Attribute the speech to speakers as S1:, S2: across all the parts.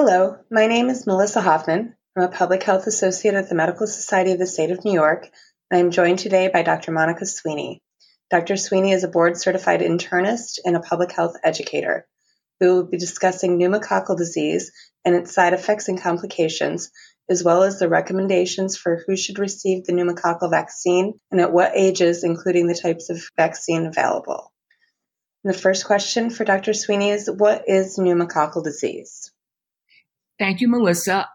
S1: Hello, my name is Melissa Hoffman. I'm a public health associate at the Medical Society of the State of New York, and I'm joined today by Dr. Monica Sweeney. Dr. Sweeney is a board certified internist and a public health educator. We will be discussing pneumococcal disease and its side effects and complications, as well as the recommendations for who should receive the pneumococcal vaccine and at what ages, including the types of vaccine available. And the first question for Dr. Sweeney is What is pneumococcal disease?
S2: Thank you, Melissa.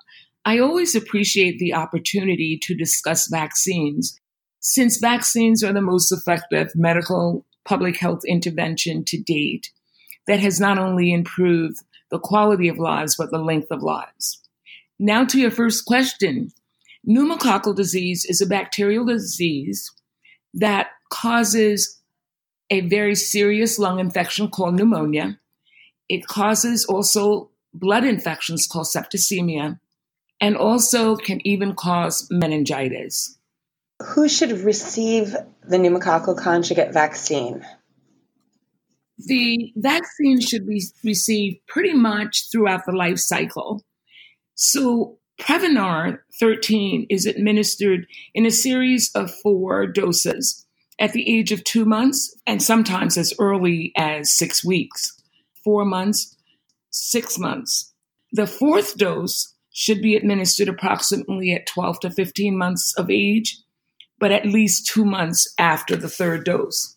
S2: I always appreciate the opportunity to discuss vaccines since vaccines are the most effective medical public health intervention to date that has not only improved the quality of lives, but the length of lives. Now to your first question. Pneumococcal disease is a bacterial disease that causes a very serious lung infection called pneumonia. It causes also blood infections called septicemia, and also can even cause meningitis.
S1: Who should receive the pneumococcal conjugate vaccine?
S2: The vaccine should be received pretty much throughout the life cycle. So, Prevnar 13 is administered in a series of four doses at the age of two months and sometimes as early as six weeks, four months, six months. The fourth dose should be administered approximately at 12 to 15 months of age, but at least two months after the third dose.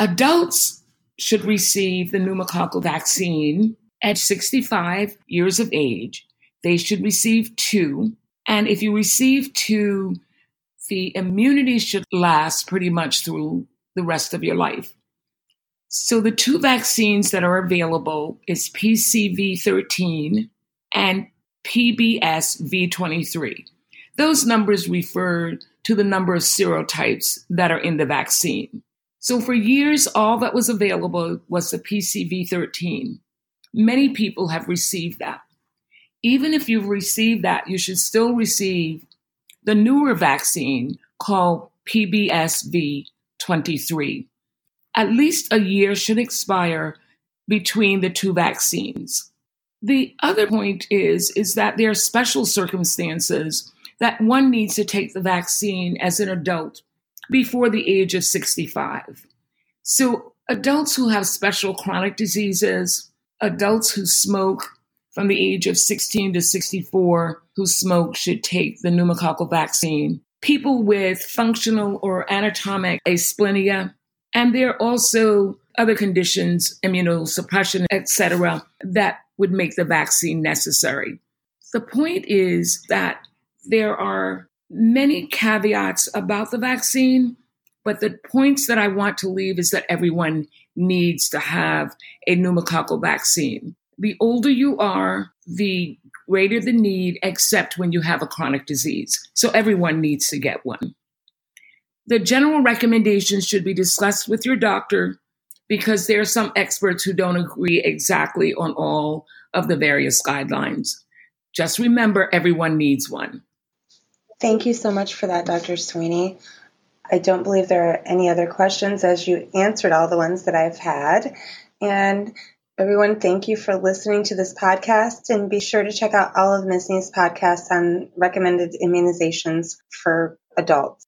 S2: Adults should receive the pneumococcal vaccine at 65 years of age they should receive two. And if you receive two, the immunity should last pretty much through the rest of your life. So the two vaccines that are available is PCV 13 and PPS V23. Those numbers refer to the number of serotypes that are in the vaccine. So for years, all that was available was the PCV 13. Many people have received that even if you've received that, you should still receive the newer vaccine called PPSV 23. At least a year should expire between the two vaccines. The other point is, is that there are special circumstances that one needs to take the vaccine as an adult before the age of 65. So, adults who have special chronic diseases, adults who smoke, from the age of 16 to 64 who smoke should take the pneumococcal vaccine. People with functional or anatomic asplenia, and there are also other conditions, immunosuppression, etc., that would make the vaccine necessary. The point is that there are many caveats about the vaccine, but the points that I want to leave is that everyone needs to have a pneumococcal vaccine the older you are, the greater the need, except when you have a chronic disease. So everyone needs to get one. The general recommendations should be discussed with your doctor because there are some experts who don't agree exactly on all of the various guidelines. Just remember, everyone needs one.
S1: Thank you so much for that, Dr. Sweeney. I don't believe there are any other questions as you answered all the ones that I've had. And Everyone, thank you for listening to this podcast and be sure to check out all of MSSNY's podcasts on recommended immunizations for adults.